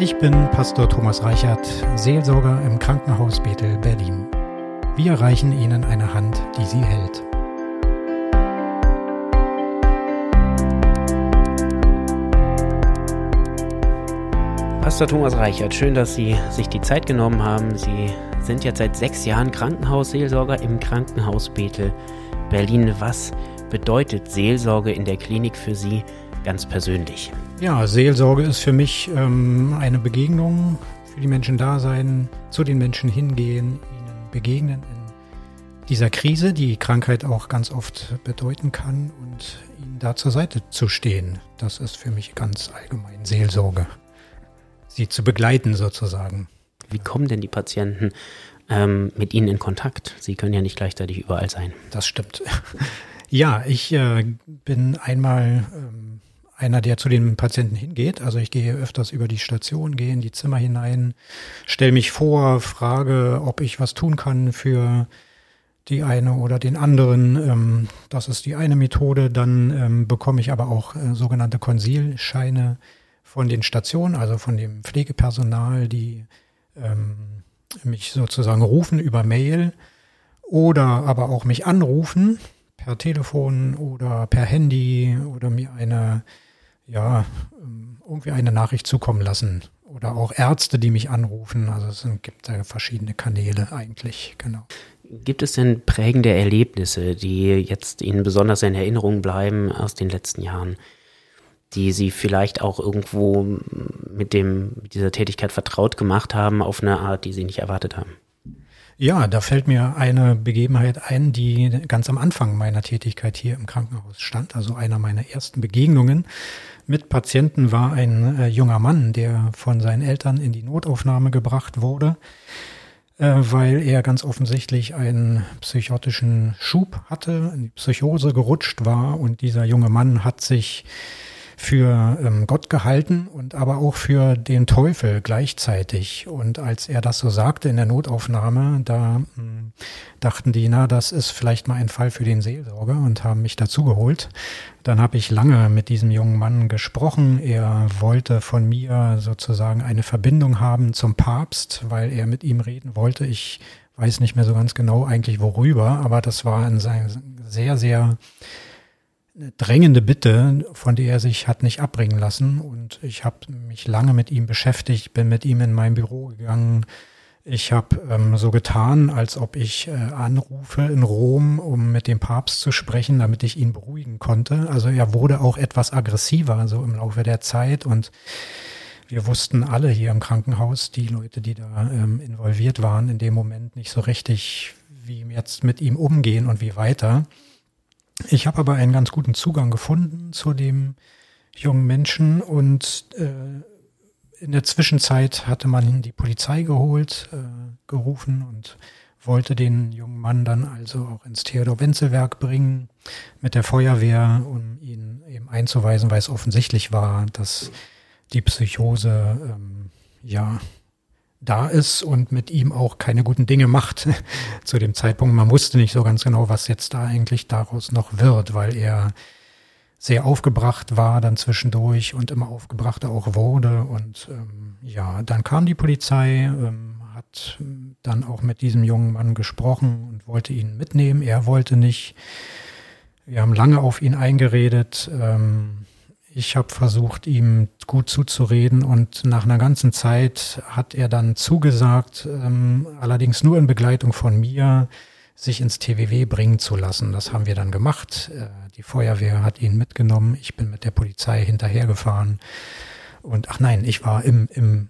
Ich bin Pastor Thomas Reichert, Seelsorger im Krankenhaus Bethel Berlin. Wir reichen Ihnen eine Hand, die Sie hält. Pastor Thomas Reichert, schön, dass Sie sich die Zeit genommen haben. Sie sind jetzt seit sechs Jahren Krankenhausseelsorger im Krankenhaus Bethel Berlin. Was bedeutet Seelsorge in der Klinik für Sie ganz persönlich? Ja, Seelsorge ist für mich ähm, eine Begegnung, für die Menschen da sein, zu den Menschen hingehen, ihnen begegnen in dieser Krise, die Krankheit auch ganz oft bedeuten kann und ihnen da zur Seite zu stehen. Das ist für mich ganz allgemein Seelsorge. Sie zu begleiten sozusagen. Wie kommen denn die Patienten ähm, mit Ihnen in Kontakt? Sie können ja nicht gleichzeitig überall sein. Das stimmt. Ja, ich äh, bin einmal ähm, einer, der zu den Patienten hingeht. Also ich gehe öfters über die Station, gehe in die Zimmer hinein, stelle mich vor, frage, ob ich was tun kann für die eine oder den anderen. Ähm, das ist die eine Methode. Dann ähm, bekomme ich aber auch äh, sogenannte Konsilscheine von den Stationen, also von dem Pflegepersonal, die ähm, mich sozusagen rufen über Mail oder aber auch mich anrufen per Telefon oder per Handy oder mir eine, ja, ähm, irgendwie eine Nachricht zukommen lassen. Oder auch Ärzte, die mich anrufen. Also es gibt da verschiedene Kanäle eigentlich, genau. Gibt es denn prägende Erlebnisse, die jetzt Ihnen besonders in Erinnerung bleiben aus den letzten Jahren, die Sie vielleicht auch irgendwo mit dem, mit dieser Tätigkeit vertraut gemacht haben, auf eine Art, die Sie nicht erwartet haben? Ja, da fällt mir eine Begebenheit ein, die ganz am Anfang meiner Tätigkeit hier im Krankenhaus stand. Also einer meiner ersten Begegnungen mit Patienten war ein äh, junger Mann, der von seinen Eltern in die Notaufnahme gebracht wurde, äh, weil er ganz offensichtlich einen psychotischen Schub hatte, in die Psychose gerutscht war und dieser junge Mann hat sich für ähm, Gott gehalten und aber auch für den Teufel gleichzeitig. Und als er das so sagte in der Notaufnahme, da hm, dachten die, na, das ist vielleicht mal ein Fall für den Seelsorger und haben mich dazugeholt. Dann habe ich lange mit diesem jungen Mann gesprochen. Er wollte von mir sozusagen eine Verbindung haben zum Papst, weil er mit ihm reden wollte. Ich weiß nicht mehr so ganz genau eigentlich worüber, aber das war ein sehr, sehr drängende Bitte, von der er sich hat nicht abbringen lassen. Und ich habe mich lange mit ihm beschäftigt, bin mit ihm in mein Büro gegangen. Ich habe ähm, so getan, als ob ich äh, anrufe in Rom, um mit dem Papst zu sprechen, damit ich ihn beruhigen konnte. Also er wurde auch etwas aggressiver so im Laufe der Zeit und wir wussten alle hier im Krankenhaus, die Leute, die da ähm, involviert waren, in dem Moment nicht so richtig, wie jetzt mit ihm umgehen und wie weiter. Ich habe aber einen ganz guten Zugang gefunden zu dem jungen Menschen und äh, in der Zwischenzeit hatte man die Polizei geholt, äh, gerufen und wollte den jungen Mann dann also auch ins Theodor-Wenzel-Werk bringen mit der Feuerwehr, um ihn eben einzuweisen, weil es offensichtlich war, dass die Psychose ähm, ja da ist und mit ihm auch keine guten Dinge macht zu dem Zeitpunkt. Man wusste nicht so ganz genau, was jetzt da eigentlich daraus noch wird, weil er sehr aufgebracht war dann zwischendurch und immer aufgebrachter auch wurde. Und ähm, ja, dann kam die Polizei, ähm, hat dann auch mit diesem jungen Mann gesprochen und wollte ihn mitnehmen. Er wollte nicht. Wir haben lange auf ihn eingeredet. Ähm, ich habe versucht, ihm gut zuzureden und nach einer ganzen Zeit hat er dann zugesagt, ähm, allerdings nur in Begleitung von mir, sich ins TWW bringen zu lassen. Das haben wir dann gemacht. Äh, die Feuerwehr hat ihn mitgenommen. Ich bin mit der Polizei hinterhergefahren. Und ach nein, ich war im, im,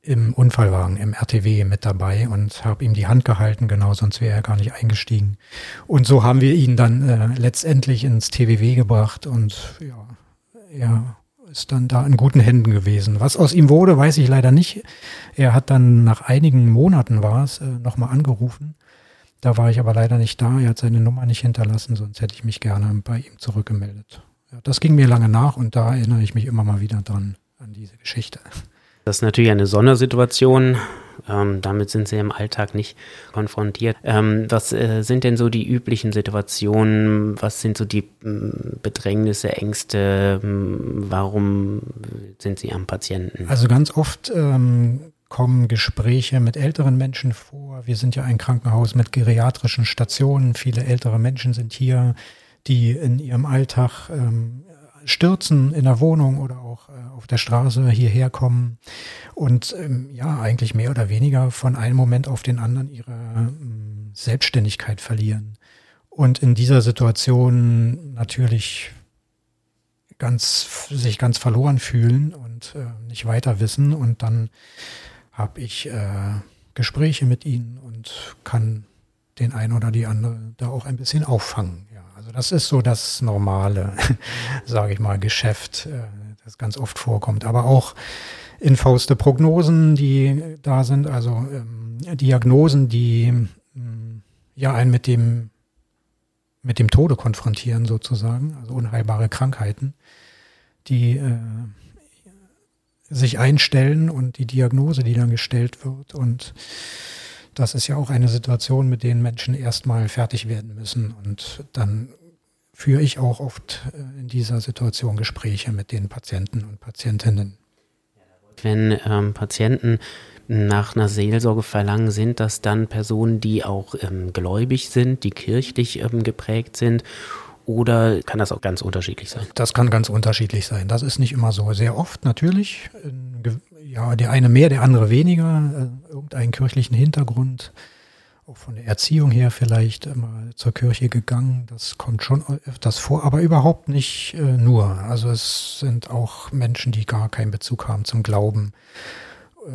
im Unfallwagen, im RTW mit dabei und habe ihm die Hand gehalten, genau, sonst wäre er gar nicht eingestiegen. Und so haben wir ihn dann äh, letztendlich ins TWW gebracht und ja, er ist dann da in guten Händen gewesen. Was aus ihm wurde, weiß ich leider nicht. Er hat dann nach einigen Monaten war es, äh, nochmal angerufen. Da war ich aber leider nicht da. Er hat seine Nummer nicht hinterlassen, sonst hätte ich mich gerne bei ihm zurückgemeldet. Das ging mir lange nach und da erinnere ich mich immer mal wieder dran, an diese Geschichte. Das ist natürlich eine Sondersituation. Ähm, damit sind Sie im Alltag nicht konfrontiert. Ähm, was äh, sind denn so die üblichen Situationen? Was sind so die ähm, Bedrängnisse, Ängste? Ähm, warum sind Sie am Patienten? Also ganz oft ähm, kommen Gespräche mit älteren Menschen vor. Wir sind ja ein Krankenhaus mit geriatrischen Stationen. Viele ältere Menschen sind hier, die in ihrem Alltag ähm, stürzen in der Wohnung oder auch äh, auf der Straße hierher kommen und ähm, ja, eigentlich mehr oder weniger von einem Moment auf den anderen ihre ähm, Selbstständigkeit verlieren. Und in dieser Situation natürlich ganz, sich ganz verloren fühlen und äh, nicht weiter wissen und dann habe ich äh, Gespräche mit ihnen und kann den einen oder die andere da auch ein bisschen auffangen. Ja, also das ist so das normale, sage ich mal, Geschäft, äh, das ganz oft vorkommt. Aber auch infauste Prognosen, die da sind, also ähm, Diagnosen, die ähm, ja einen mit dem mit dem Tode konfrontieren sozusagen, also unheilbare Krankheiten, die äh, sich einstellen und die Diagnose, die dann gestellt wird. Und das ist ja auch eine Situation, mit denen Menschen erstmal fertig werden müssen. Und dann führe ich auch oft äh, in dieser Situation Gespräche mit den Patienten und Patientinnen. Wenn ähm, Patienten nach einer Seelsorge verlangen, sind das dann Personen, die auch ähm, gläubig sind, die kirchlich ähm, geprägt sind oder kann das auch ganz unterschiedlich sein? Das kann ganz unterschiedlich sein. Das ist nicht immer so. Sehr oft natürlich. Ja, der eine mehr, der andere weniger. Äh, irgendeinen kirchlichen Hintergrund. Auch von der Erziehung her vielleicht immer zur Kirche gegangen. Das kommt schon öfters vor, aber überhaupt nicht äh, nur. Also es sind auch Menschen, die gar keinen Bezug haben zum Glauben, äh,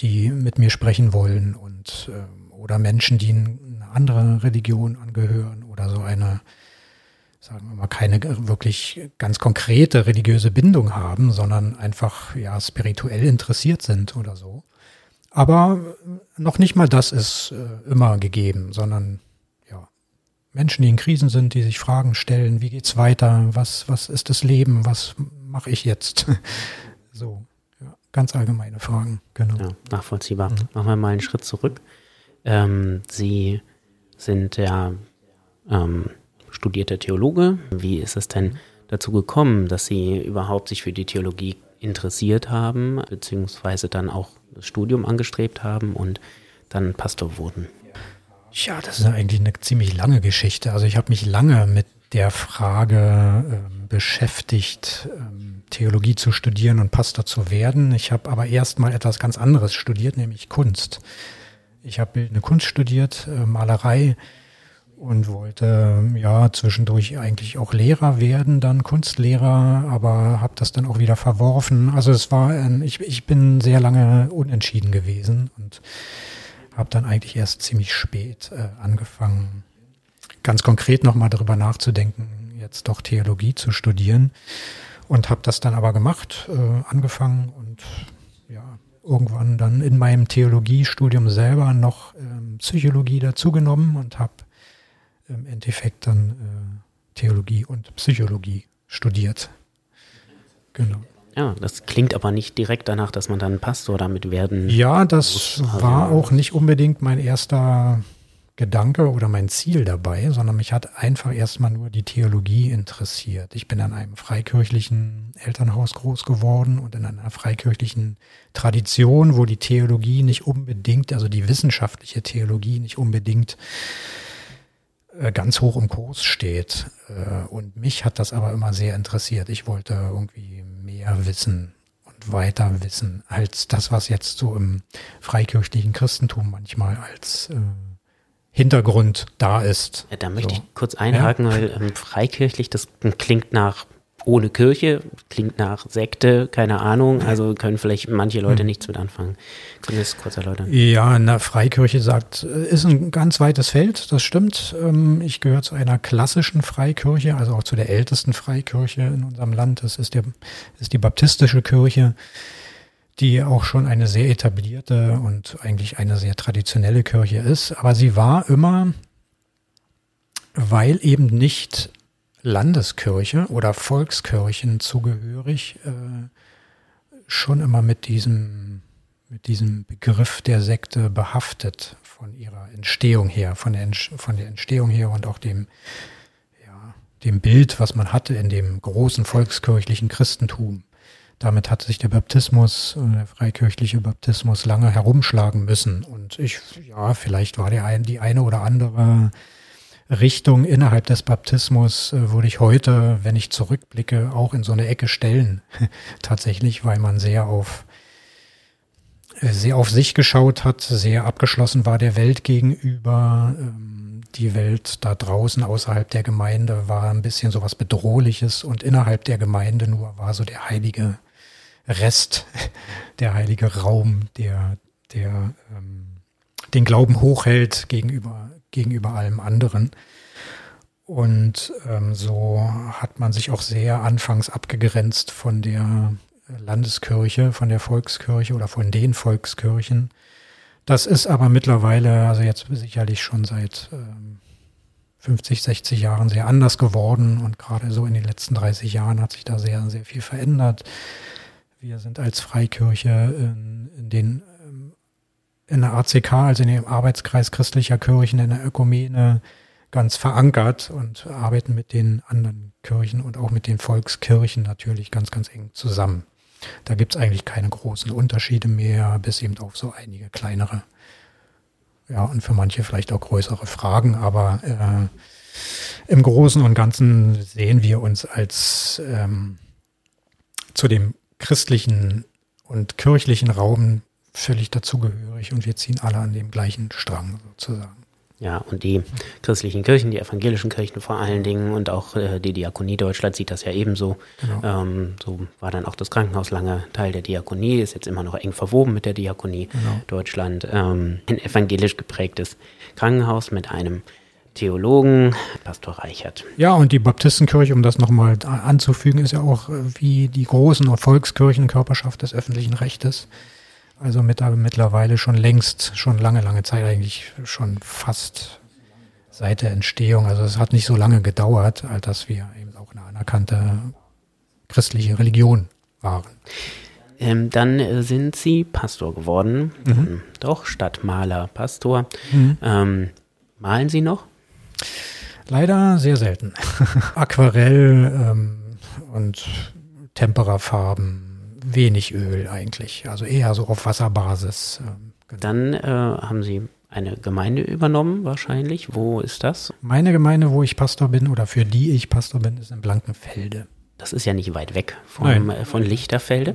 die mit mir sprechen wollen und oder Menschen, die eine andere Religion angehören oder so eine sagen wir mal, keine wirklich ganz konkrete religiöse Bindung haben, sondern einfach ja spirituell interessiert sind oder so. Aber noch nicht mal das ist äh, immer gegeben, sondern ja, Menschen, die in Krisen sind, die sich Fragen stellen, wie geht's weiter, was, was ist das Leben, was mache ich jetzt? so, ja, ganz allgemeine Fragen, genau. Ja, nachvollziehbar. Mhm. Machen wir mal einen Schritt zurück. Ähm, Sie sind ja ähm, studierter Theologe. Wie ist es denn dazu gekommen, dass Sie überhaupt sich für die Theologie interessiert haben, beziehungsweise dann auch das Studium angestrebt haben und dann Pastor wurden? Ja, das ist eigentlich eine ziemlich lange Geschichte. Also ich habe mich lange mit der Frage äh, beschäftigt, ähm, Theologie zu studieren und Pastor zu werden. Ich habe aber erst mal etwas ganz anderes studiert, nämlich Kunst. Ich habe bildende Kunst studiert, äh, Malerei und wollte ja zwischendurch eigentlich auch Lehrer werden, dann Kunstlehrer, aber habe das dann auch wieder verworfen. Also es war, ein, ich, ich bin sehr lange unentschieden gewesen und habe dann eigentlich erst ziemlich spät äh, angefangen, ganz konkret nochmal darüber nachzudenken, jetzt doch Theologie zu studieren und habe das dann aber gemacht, äh, angefangen und ja irgendwann dann in meinem Theologiestudium selber noch ähm, Psychologie dazugenommen und habe im Endeffekt dann äh, Theologie und Psychologie studiert. Genau. Ja, das klingt aber nicht direkt danach, dass man dann Pastor damit werden. Ja, das muss. war auch nicht unbedingt mein erster Gedanke oder mein Ziel dabei, sondern mich hat einfach erstmal nur die Theologie interessiert. Ich bin an einem freikirchlichen Elternhaus groß geworden und in einer freikirchlichen Tradition, wo die Theologie nicht unbedingt, also die wissenschaftliche Theologie nicht unbedingt ganz hoch im Kurs steht. Äh, und mich hat das aber immer sehr interessiert. Ich wollte irgendwie mehr wissen und weiter wissen als das, was jetzt so im freikirchlichen Christentum manchmal als äh, Hintergrund da ist. Ja, da möchte so. ich kurz einhaken, ja. weil ähm, freikirchlich, das klingt nach ohne Kirche, klingt nach Sekte, keine Ahnung, also können vielleicht manche Leute hm. nichts mit anfangen. Können Sie das kurz erläutern? Ja, eine Freikirche sagt, äh, ist ein ganz weites Feld, das stimmt. Ähm, ich gehöre zu einer klassischen Freikirche, also auch zu der ältesten Freikirche in unserem Land. Das ist, der, ist die baptistische Kirche, die auch schon eine sehr etablierte und eigentlich eine sehr traditionelle Kirche ist. Aber sie war immer, weil eben nicht Landeskirche oder Volkskirchen zugehörig, äh, schon immer mit diesem mit diesem Begriff der Sekte behaftet von ihrer Entstehung her, von der, von der Entstehung her und auch dem, ja, dem Bild, was man hatte in dem großen volkskirchlichen Christentum. Damit hat sich der Baptismus, äh, der freikirchliche Baptismus lange herumschlagen müssen. Und ich, ja, vielleicht war der ein, die eine oder andere Richtung innerhalb des Baptismus äh, würde ich heute, wenn ich zurückblicke, auch in so eine Ecke stellen. Tatsächlich, weil man sehr auf äh, sehr auf sich geschaut hat, sehr abgeschlossen war der Welt gegenüber. Ähm, die Welt da draußen außerhalb der Gemeinde war ein bisschen so was Bedrohliches und innerhalb der Gemeinde nur war so der heilige Rest, der heilige Raum, der, der ähm, den Glauben hochhält gegenüber, gegenüber allem anderen. Und ähm, so hat man sich auch sehr anfangs abgegrenzt von der Landeskirche, von der Volkskirche oder von den Volkskirchen. Das ist aber mittlerweile, also jetzt sicherlich schon seit ähm, 50, 60 Jahren sehr anders geworden und gerade so in den letzten 30 Jahren hat sich da sehr, sehr viel verändert. Wir sind als Freikirche in, in den in der ACK, also in dem Arbeitskreis christlicher Kirchen, in der Ökumene ganz verankert und arbeiten mit den anderen Kirchen und auch mit den Volkskirchen natürlich ganz, ganz eng zusammen. Da gibt es eigentlich keine großen Unterschiede mehr, bis eben auf so einige kleinere, ja, und für manche vielleicht auch größere Fragen, aber äh, im Großen und Ganzen sehen wir uns als ähm, zu dem christlichen und kirchlichen Raum völlig dazugehörig und wir ziehen alle an dem gleichen Strang sozusagen. Ja, und die christlichen Kirchen, die evangelischen Kirchen vor allen Dingen und auch äh, die Diakonie Deutschland sieht das ja ebenso. Genau. Ähm, so war dann auch das Krankenhaus lange Teil der Diakonie, ist jetzt immer noch eng verwoben mit der Diakonie genau. Deutschland. Ähm, ein evangelisch geprägtes Krankenhaus mit einem Theologen, Pastor Reichert. Ja, und die Baptistenkirche, um das nochmal anzufügen, ist ja auch äh, wie die großen Volkskirchen Körperschaft des öffentlichen Rechtes. Also mit, mittlerweile schon längst, schon lange, lange Zeit, eigentlich schon fast seit der Entstehung. Also es hat nicht so lange gedauert, als dass wir eben auch eine anerkannte christliche Religion waren. Ähm, dann äh, sind Sie Pastor geworden. Mhm. Ähm, doch, Stadtmaler, Pastor. Mhm. Ähm, malen Sie noch? Leider sehr selten. Aquarell ähm, und Temperafarben, wenig Öl eigentlich. Also eher so auf Wasserbasis. Ähm, genau. Dann äh, haben Sie eine Gemeinde übernommen, wahrscheinlich. Wo ist das? Meine Gemeinde, wo ich Pastor bin oder für die ich Pastor bin, ist in Blankenfelde das ist ja nicht weit weg vom, äh, von Lichterfelde.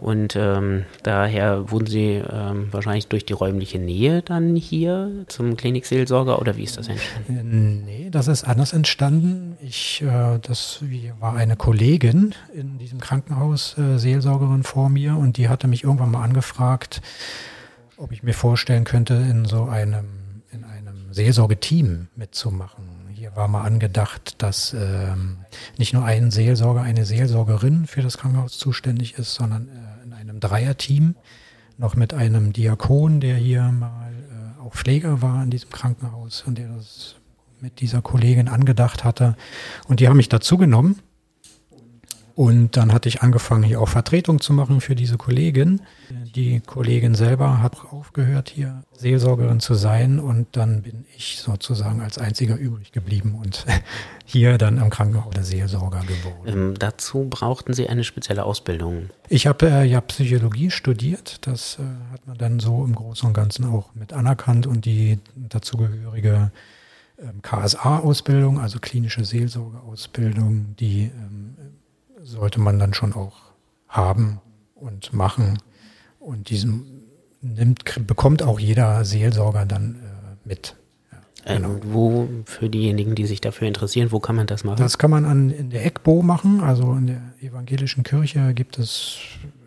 Und ähm, daher wurden Sie ähm, wahrscheinlich durch die räumliche Nähe dann hier zum Klinikseelsorger oder wie ist das entstanden? Nee, das ist anders entstanden. Ich, äh, das war eine Kollegin in diesem Krankenhaus, äh, Seelsorgerin vor mir, und die hatte mich irgendwann mal angefragt, ob ich mir vorstellen könnte, in so einem, in einem Seelsorgeteam mitzumachen hier war mal angedacht, dass ähm, nicht nur ein Seelsorger, eine Seelsorgerin für das Krankenhaus zuständig ist, sondern äh, in einem Dreierteam noch mit einem Diakon, der hier mal äh, auch Pfleger war in diesem Krankenhaus und der das mit dieser Kollegin angedacht hatte. Und die haben mich dazu genommen. Und dann hatte ich angefangen, hier auch Vertretung zu machen für diese Kollegin. Die Kollegin selber hat aufgehört, hier Seelsorgerin zu sein. Und dann bin ich sozusagen als einziger übrig geblieben und hier dann am Krankenhaus der Seelsorger geworden. Ähm, dazu brauchten Sie eine spezielle Ausbildung? Ich habe äh, ja Psychologie studiert. Das äh, hat man dann so im Großen und Ganzen auch mit anerkannt und die dazugehörige ähm, KSA-Ausbildung, also klinische Seelsorgeausbildung, die ähm, sollte man dann schon auch haben und machen. Und diesen nimmt, bekommt auch jeder Seelsorger dann äh, mit. Ja, genau. ähm, wo, für diejenigen, die sich dafür interessieren, wo kann man das machen? Das kann man an, in der EGBO machen, also in der evangelischen Kirche gibt es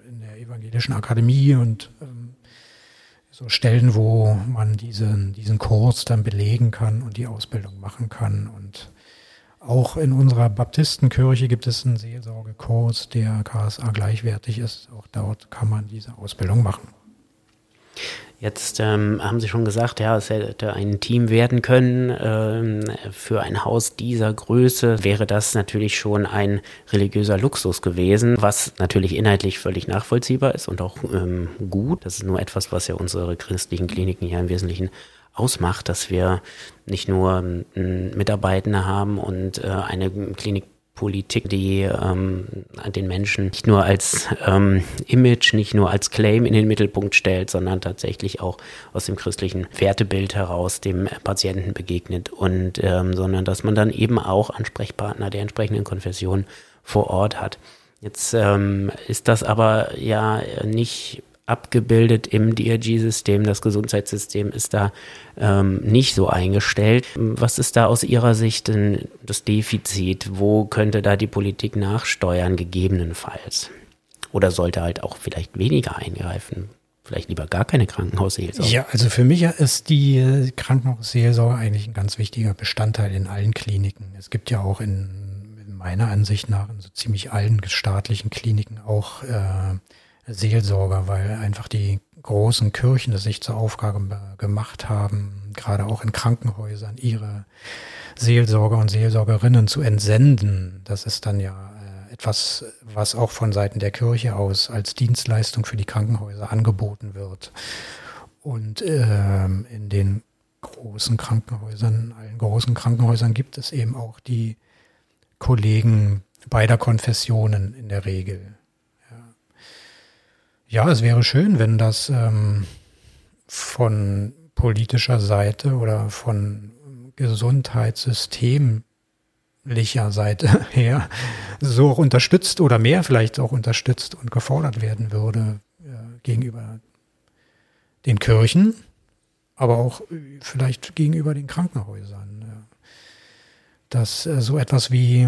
in der evangelischen Akademie und ähm, so Stellen, wo man diesen, diesen Kurs dann belegen kann und die Ausbildung machen kann und auch in unserer Baptistenkirche gibt es einen Seelsorgekurs, der KSA gleichwertig ist. Auch dort kann man diese Ausbildung machen. Jetzt ähm, haben Sie schon gesagt, ja, es hätte ein Team werden können. Ähm, für ein Haus dieser Größe wäre das natürlich schon ein religiöser Luxus gewesen, was natürlich inhaltlich völlig nachvollziehbar ist und auch ähm, gut. Das ist nur etwas, was ja unsere christlichen Kliniken ja im Wesentlichen ausmacht, dass wir nicht nur ähm, Mitarbeitende haben und äh, eine Klinik Politik, die ähm, den Menschen nicht nur als ähm, Image, nicht nur als Claim in den Mittelpunkt stellt, sondern tatsächlich auch aus dem christlichen Wertebild heraus dem Patienten begegnet und ähm, sondern dass man dann eben auch Ansprechpartner der entsprechenden Konfession vor Ort hat. Jetzt ähm, ist das aber ja nicht abgebildet im DRG-System. Das Gesundheitssystem ist da ähm, nicht so eingestellt. Was ist da aus Ihrer Sicht denn das Defizit? Wo könnte da die Politik nachsteuern, gegebenenfalls? Oder sollte halt auch vielleicht weniger eingreifen? Vielleicht lieber gar keine Krankenhausseelsorge? Ja, also für mich ist die Krankenhausseelsorge eigentlich ein ganz wichtiger Bestandteil in allen Kliniken. Es gibt ja auch in, in meiner Ansicht nach in so ziemlich allen staatlichen Kliniken auch äh, Seelsorger, weil einfach die großen Kirchen es sich zur Aufgabe gemacht haben, gerade auch in Krankenhäusern ihre Seelsorger und Seelsorgerinnen zu entsenden. Das ist dann ja äh, etwas, was auch von Seiten der Kirche aus als Dienstleistung für die Krankenhäuser angeboten wird. Und ähm, in den großen Krankenhäusern, allen großen Krankenhäusern gibt es eben auch die Kollegen beider Konfessionen in der Regel. Ja, es wäre schön, wenn das ähm, von politischer Seite oder von gesundheitssystemlicher Seite her so auch unterstützt oder mehr vielleicht auch unterstützt und gefordert werden würde äh, gegenüber den Kirchen, aber auch vielleicht gegenüber den Krankenhäusern. Dass äh, so etwas wie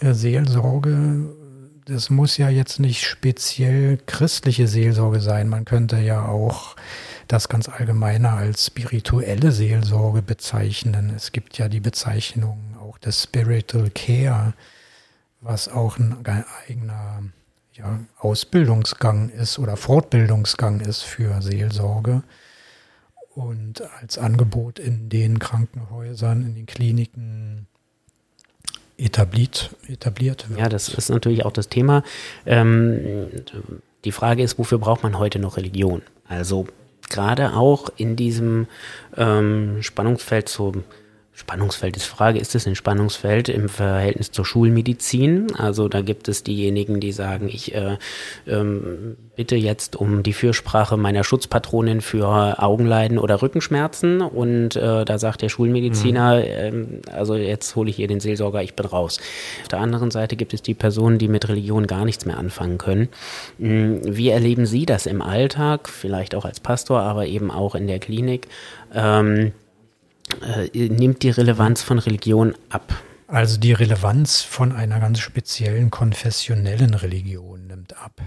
äh, Seelsorge das muss ja jetzt nicht speziell christliche Seelsorge sein. Man könnte ja auch das ganz allgemeiner als spirituelle Seelsorge bezeichnen. Es gibt ja die Bezeichnung auch des Spiritual Care, was auch ein eigener ja, Ausbildungsgang ist oder Fortbildungsgang ist für Seelsorge. Und als Angebot in den Krankenhäusern, in den Kliniken etabliert, etabliert wird. Ja, das ist natürlich auch das Thema. Ähm, die Frage ist, wofür braucht man heute noch Religion? Also gerade auch in diesem ähm, Spannungsfeld zum Spannungsfeld ist Frage, ist es ein Spannungsfeld im Verhältnis zur Schulmedizin? Also da gibt es diejenigen, die sagen, ich äh, ähm, bitte jetzt um die Fürsprache meiner Schutzpatronin für Augenleiden oder Rückenschmerzen und äh, da sagt der Schulmediziner, mhm. äh, also jetzt hole ich hier den Seelsorger, ich bin raus. Auf der anderen Seite gibt es die Personen, die mit Religion gar nichts mehr anfangen können. Hm, wie erleben Sie das im Alltag, vielleicht auch als Pastor, aber eben auch in der Klinik? Ähm, äh, nimmt die Relevanz von Religion ab? Also die Relevanz von einer ganz speziellen konfessionellen Religion nimmt ab.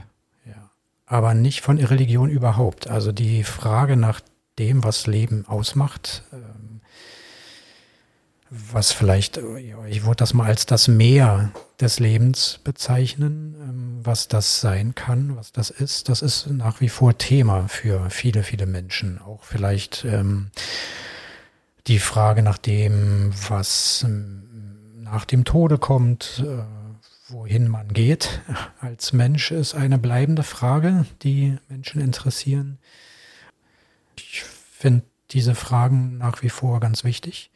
Ja. Aber nicht von Religion überhaupt. Also die Frage nach dem, was Leben ausmacht, ähm, was vielleicht, ich würde das mal als das Meer des Lebens bezeichnen, ähm, was das sein kann, was das ist, das ist nach wie vor Thema für viele, viele Menschen. Auch vielleicht ähm, die Frage nach dem, was ähm, nach dem Tode kommt, äh, wohin man geht als Mensch, ist eine bleibende Frage, die Menschen interessieren. Ich finde diese Fragen nach wie vor ganz wichtig.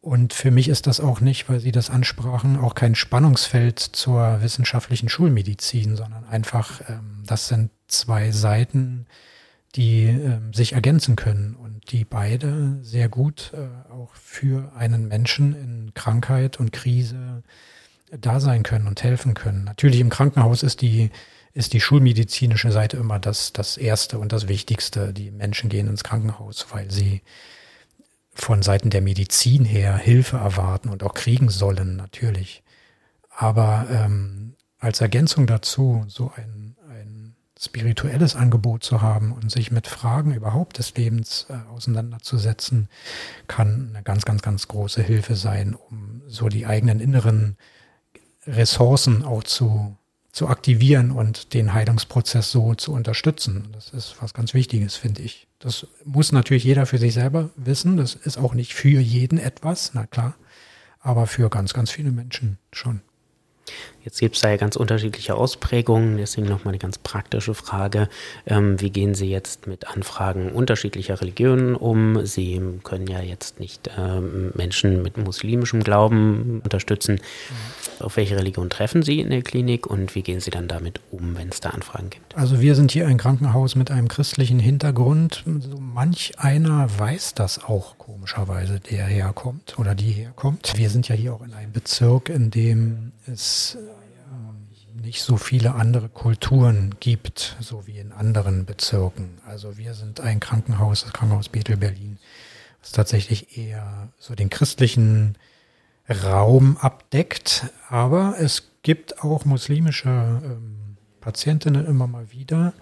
Und für mich ist das auch nicht, weil Sie das ansprachen, auch kein Spannungsfeld zur wissenschaftlichen Schulmedizin, sondern einfach, ähm, das sind zwei Seiten, die ähm, sich ergänzen können die beide sehr gut äh, auch für einen Menschen in Krankheit und Krise da sein können und helfen können. Natürlich im Krankenhaus ist die, ist die schulmedizinische Seite immer das, das Erste und das Wichtigste. Die Menschen gehen ins Krankenhaus, weil sie von Seiten der Medizin her Hilfe erwarten und auch kriegen sollen, natürlich. Aber ähm, als Ergänzung dazu so ein spirituelles Angebot zu haben und sich mit Fragen überhaupt des Lebens äh, auseinanderzusetzen, kann eine ganz, ganz, ganz große Hilfe sein, um so die eigenen inneren Ressourcen auch zu, zu aktivieren und den Heilungsprozess so zu unterstützen. Das ist was ganz Wichtiges, finde ich. Das muss natürlich jeder für sich selber wissen. Das ist auch nicht für jeden etwas, na klar, aber für ganz, ganz viele Menschen schon. Jetzt gibt es da ja ganz unterschiedliche Ausprägungen, deswegen nochmal eine ganz praktische Frage. Ähm, wie gehen Sie jetzt mit Anfragen unterschiedlicher Religionen um? Sie können ja jetzt nicht ähm, Menschen mit muslimischem Glauben unterstützen. Mhm. Auf welche Religion treffen Sie in der Klinik und wie gehen Sie dann damit um, wenn es da Anfragen gibt? Also wir sind hier ein Krankenhaus mit einem christlichen Hintergrund. So manch einer weiß das auch komischerweise, der herkommt oder die herkommt. Wir sind ja hier auch in einem Bezirk, in dem es nicht so viele andere Kulturen gibt, so wie in anderen Bezirken. Also wir sind ein Krankenhaus, das Krankenhaus Bethel Berlin, was tatsächlich eher so den christlichen Raum abdeckt. Aber es gibt auch muslimische ähm, Patientinnen immer mal wieder,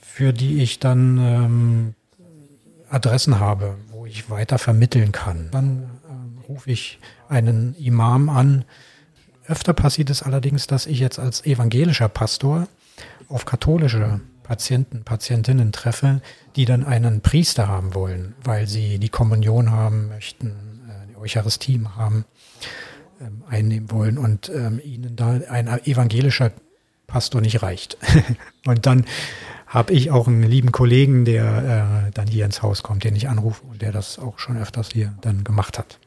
für die ich dann ähm, Adressen habe, wo ich weiter vermitteln kann. Dann ähm, rufe ich einen Imam an, Öfter passiert es allerdings, dass ich jetzt als evangelischer Pastor auf katholische Patienten, Patientinnen treffe, die dann einen Priester haben wollen, weil sie die Kommunion haben möchten, äh, die Eucharistie haben, ähm, einnehmen wollen und ähm, ihnen da ein evangelischer Pastor nicht reicht. und dann habe ich auch einen lieben Kollegen, der äh, dann hier ins Haus kommt, den ich anrufe und der das auch schon öfters hier dann gemacht hat.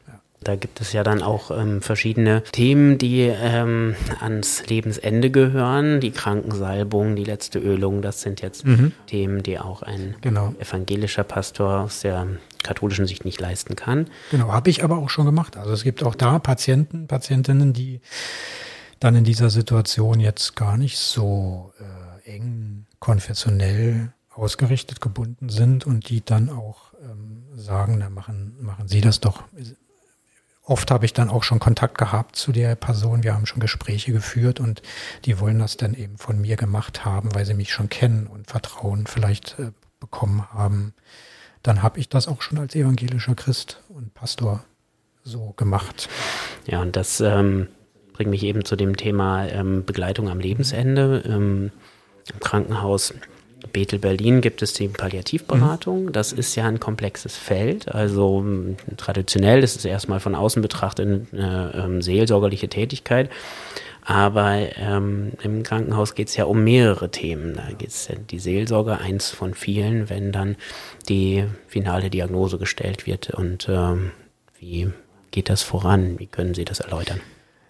Da gibt es ja dann auch ähm, verschiedene Themen, die ähm, ans Lebensende gehören. Die Krankensalbung, die letzte Ölung, das sind jetzt mhm. Themen, die auch ein genau. evangelischer Pastor aus der katholischen Sicht nicht leisten kann. Genau, habe ich aber auch schon gemacht. Also es gibt auch da Patienten, Patientinnen, die dann in dieser Situation jetzt gar nicht so äh, eng konfessionell ausgerichtet gebunden sind und die dann auch ähm, sagen, na machen, machen Sie das doch oft habe ich dann auch schon Kontakt gehabt zu der Person. Wir haben schon Gespräche geführt und die wollen das dann eben von mir gemacht haben, weil sie mich schon kennen und Vertrauen vielleicht äh, bekommen haben. Dann habe ich das auch schon als evangelischer Christ und Pastor so gemacht. Ja, und das ähm, bringt mich eben zu dem Thema ähm, Begleitung am Lebensende. Ähm, Im Krankenhaus Bethel Berlin gibt es die Palliativberatung. Mhm. Das ist ja ein komplexes Feld. Also ähm, traditionell ist es erstmal von außen betrachtet eine äh, seelsorgerliche Tätigkeit. Aber ähm, im Krankenhaus geht es ja um mehrere Themen. Da geht es ja die Seelsorge, eins von vielen, wenn dann die finale Diagnose gestellt wird. Und ähm, wie geht das voran? Wie können Sie das erläutern?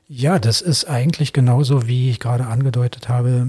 Ja, das ist eigentlich genauso, wie ich gerade angedeutet habe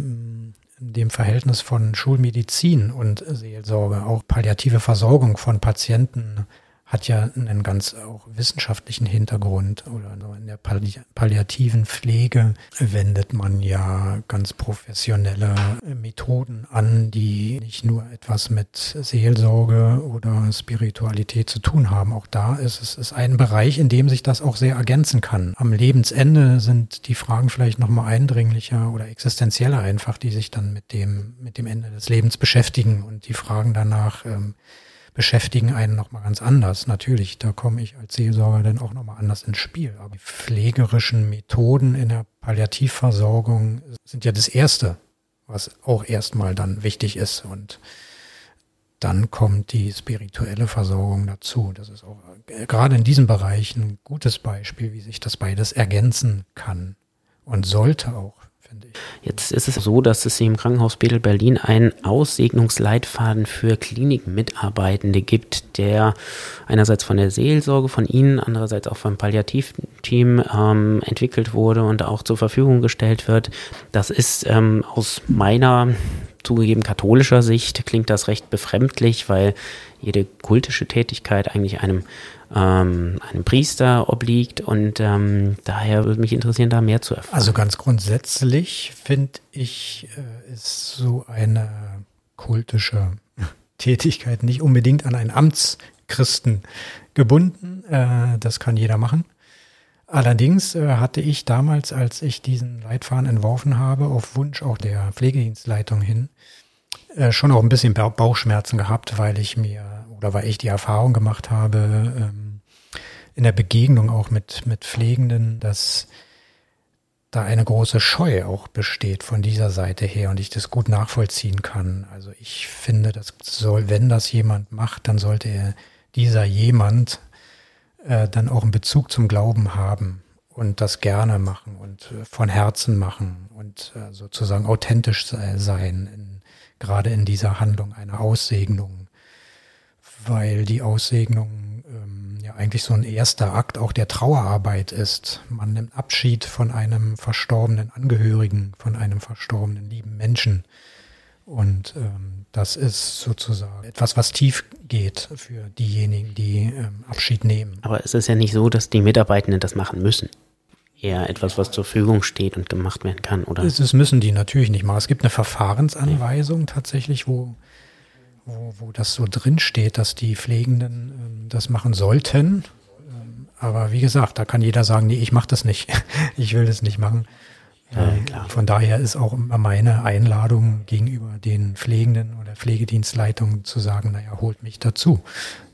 dem Verhältnis von Schulmedizin und Seelsorge, auch palliative Versorgung von Patienten hat ja einen ganz auch wissenschaftlichen Hintergrund oder in der Palli palliativen Pflege wendet man ja ganz professionelle Methoden an, die nicht nur etwas mit Seelsorge oder Spiritualität zu tun haben. Auch da ist es ist ein Bereich, in dem sich das auch sehr ergänzen kann. Am Lebensende sind die Fragen vielleicht noch mal eindringlicher oder existenzieller einfach, die sich dann mit dem mit dem Ende des Lebens beschäftigen und die Fragen danach ähm, beschäftigen einen nochmal ganz anders. Natürlich, da komme ich als Seelsorger dann auch nochmal anders ins Spiel. Aber die pflegerischen Methoden in der Palliativversorgung sind ja das Erste, was auch erstmal dann wichtig ist. Und dann kommt die spirituelle Versorgung dazu. Das ist auch gerade in diesem Bereich ein gutes Beispiel, wie sich das beides ergänzen kann und sollte auch. Jetzt ist es so, dass es im Krankenhaus Bedel Berlin einen Aussegnungsleitfaden für Klinikmitarbeitende gibt, der einerseits von der Seelsorge von Ihnen, andererseits auch vom Palliativteam ähm, entwickelt wurde und auch zur Verfügung gestellt wird. Das ist ähm, aus meiner zugegeben katholischer Sicht klingt das recht befremdlich, weil jede kultische Tätigkeit eigentlich einem ähm, einem Priester obliegt und ähm, daher würde mich interessieren, da mehr zu erfahren. Also ganz grundsätzlich finde ich, äh, ist so eine kultische Tätigkeit nicht unbedingt an einen Amtschristen gebunden. Äh, das kann jeder machen. Allerdings äh, hatte ich damals, als ich diesen Leitfaden entworfen habe, auf Wunsch auch der Pflegedienstleitung hin, äh, schon auch ein bisschen Bauchschmerzen gehabt, weil ich mir oder weil ich die Erfahrung gemacht habe, ähm, in der Begegnung auch mit, mit Pflegenden, dass da eine große Scheu auch besteht von dieser Seite her und ich das gut nachvollziehen kann. Also ich finde, das soll, wenn das jemand macht, dann sollte dieser jemand äh, dann auch einen Bezug zum Glauben haben und das gerne machen und äh, von Herzen machen und äh, sozusagen authentisch sein, in, gerade in dieser Handlung einer Aussegnung, weil die Aussegnung ähm, ja eigentlich so ein erster Akt auch der Trauerarbeit ist. Man nimmt Abschied von einem verstorbenen Angehörigen, von einem verstorbenen lieben Menschen. Und ähm, das ist sozusagen etwas, was tief geht für diejenigen, die ähm, Abschied nehmen. Aber es ist ja nicht so, dass die Mitarbeitenden das machen müssen eher etwas, was zur Verfügung steht und gemacht werden kann, oder? Das müssen die natürlich nicht machen. Es gibt eine Verfahrensanweisung tatsächlich, wo, wo, wo das so drin steht, dass die Pflegenden ähm, das machen sollten. Ähm, aber wie gesagt, da kann jeder sagen, nee, ich mache das nicht. ich will das nicht machen. Ja, ähm, Von daher ist auch immer meine Einladung gegenüber den Pflegenden oder Pflegedienstleitungen zu sagen, naja, holt mich dazu.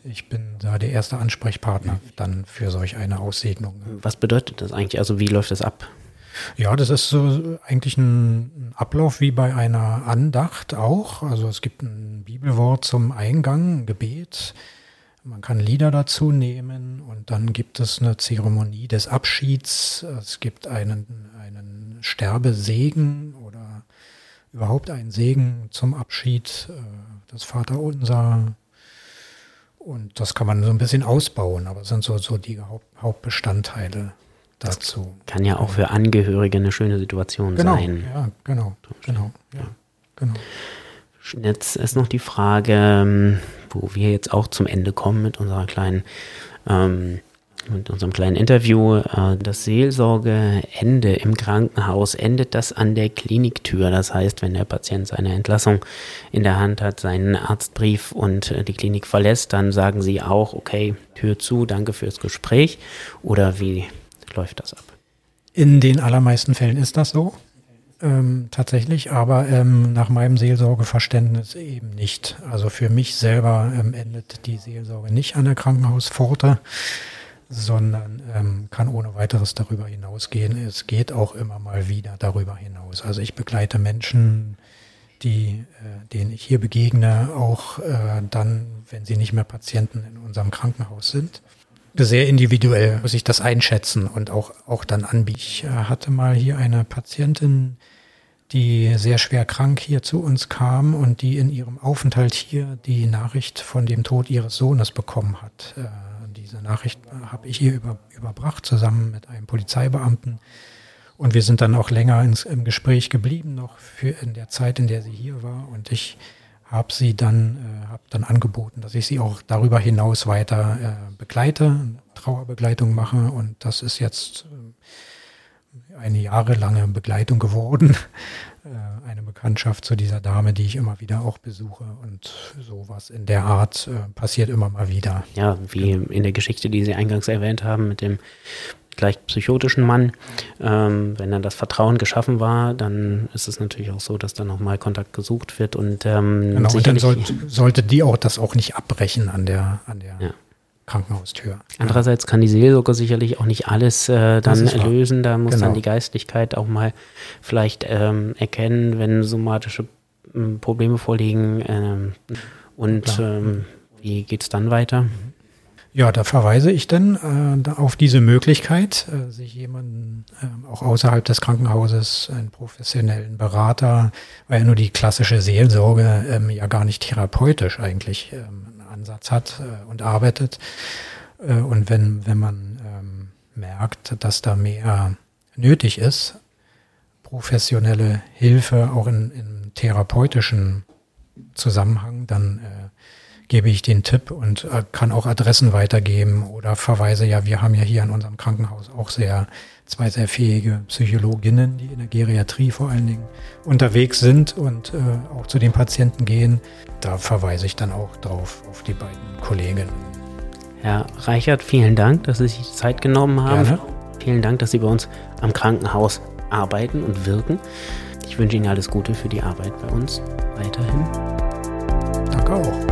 Ich bin da der erste Ansprechpartner dann für solch eine Aussegnung. Was bedeutet das eigentlich? Also wie läuft das ab? Ja, das ist so eigentlich ein Ablauf wie bei einer Andacht auch. Also es gibt ein Bibelwort zum Eingang, ein Gebet. Man kann Lieder dazu nehmen und dann gibt es eine Zeremonie des Abschieds. Es gibt einen, einen Sterbesegen oder überhaupt einen Segen zum Abschied. Äh, das Vaterunser, und das kann man so ein bisschen ausbauen, aber es sind so, so die Haupt, Hauptbestandteile dazu. Das kann ja auch für Angehörige eine schöne Situation genau, sein. Ja, genau, genau, ja, genau. Jetzt ist noch die Frage, ähm, wo wir jetzt auch zum Ende kommen mit unserer kleinen ähm, mit unserem kleinen Interview, äh, das Seelsorgeende im Krankenhaus, endet das an der Kliniktür. Das heißt, wenn der Patient seine Entlassung in der Hand hat, seinen Arztbrief und äh, die Klinik verlässt, dann sagen Sie auch, okay, Tür zu, danke fürs Gespräch. Oder wie läuft das ab? In den allermeisten Fällen ist das so. Ähm, tatsächlich, aber ähm, nach meinem Seelsorgeverständnis eben nicht. Also für mich selber ähm, endet die Seelsorge nicht an der Krankenhauspforte sondern ähm, kann ohne weiteres darüber hinausgehen. Es geht auch immer mal wieder darüber hinaus. Also ich begleite Menschen, die, äh, denen ich hier begegne, auch äh, dann, wenn sie nicht mehr Patienten in unserem Krankenhaus sind. Sehr individuell muss ich das einschätzen und auch, auch dann anbieten. Ich äh, hatte mal hier eine Patientin, die sehr schwer krank hier zu uns kam und die in ihrem Aufenthalt hier die Nachricht von dem Tod ihres Sohnes bekommen hat. Äh, diese Nachricht habe ich ihr über, überbracht, zusammen mit einem Polizeibeamten. Und wir sind dann auch länger ins, im Gespräch geblieben, noch für in der Zeit, in der sie hier war. Und ich habe sie dann, äh, habe dann angeboten, dass ich sie auch darüber hinaus weiter äh, begleite, Trauerbegleitung mache. Und das ist jetzt äh, eine jahrelange Begleitung geworden. Äh, eine Bekanntschaft zu dieser Dame, die ich immer wieder auch besuche. Und sowas in der Art äh, passiert immer mal wieder. Ja, wie in der Geschichte, die Sie eingangs erwähnt haben, mit dem gleich psychotischen Mann. Ähm, wenn dann das Vertrauen geschaffen war, dann ist es natürlich auch so, dass dann nochmal Kontakt gesucht wird und ähm, genau, und dann soll, sollte die auch das auch nicht abbrechen an der, an der ja. Krankenhaustür. Andererseits kann die Seelsorge sicherlich auch nicht alles äh, dann lösen. Da muss genau. dann die Geistlichkeit auch mal vielleicht ähm, erkennen, wenn somatische ähm, Probleme vorliegen. Ähm, und ähm, wie geht es dann weiter? Ja, da verweise ich dann äh, auf diese Möglichkeit, äh, sich jemanden äh, auch außerhalb des Krankenhauses, einen professionellen Berater, weil ja nur die klassische Seelsorge ähm, ja gar nicht therapeutisch eigentlich ähm, Ansatz hat äh, und arbeitet. Äh, und wenn, wenn man ähm, merkt, dass da mehr nötig ist, professionelle Hilfe auch in, in therapeutischen Zusammenhang, dann äh, gebe ich den Tipp und äh, kann auch Adressen weitergeben oder verweise ja, wir haben ja hier in unserem Krankenhaus auch sehr zwei sehr fähige Psychologinnen, die in der Geriatrie vor allen Dingen unterwegs sind und äh, auch zu den Patienten gehen. Da verweise ich dann auch drauf auf die beiden Kolleginnen. Herr Reichert, vielen Dank, dass Sie sich die Zeit genommen haben. Gerne. Vielen Dank, dass Sie bei uns am Krankenhaus arbeiten und wirken. Ich wünsche Ihnen alles Gute für die Arbeit bei uns weiterhin. Danke auch.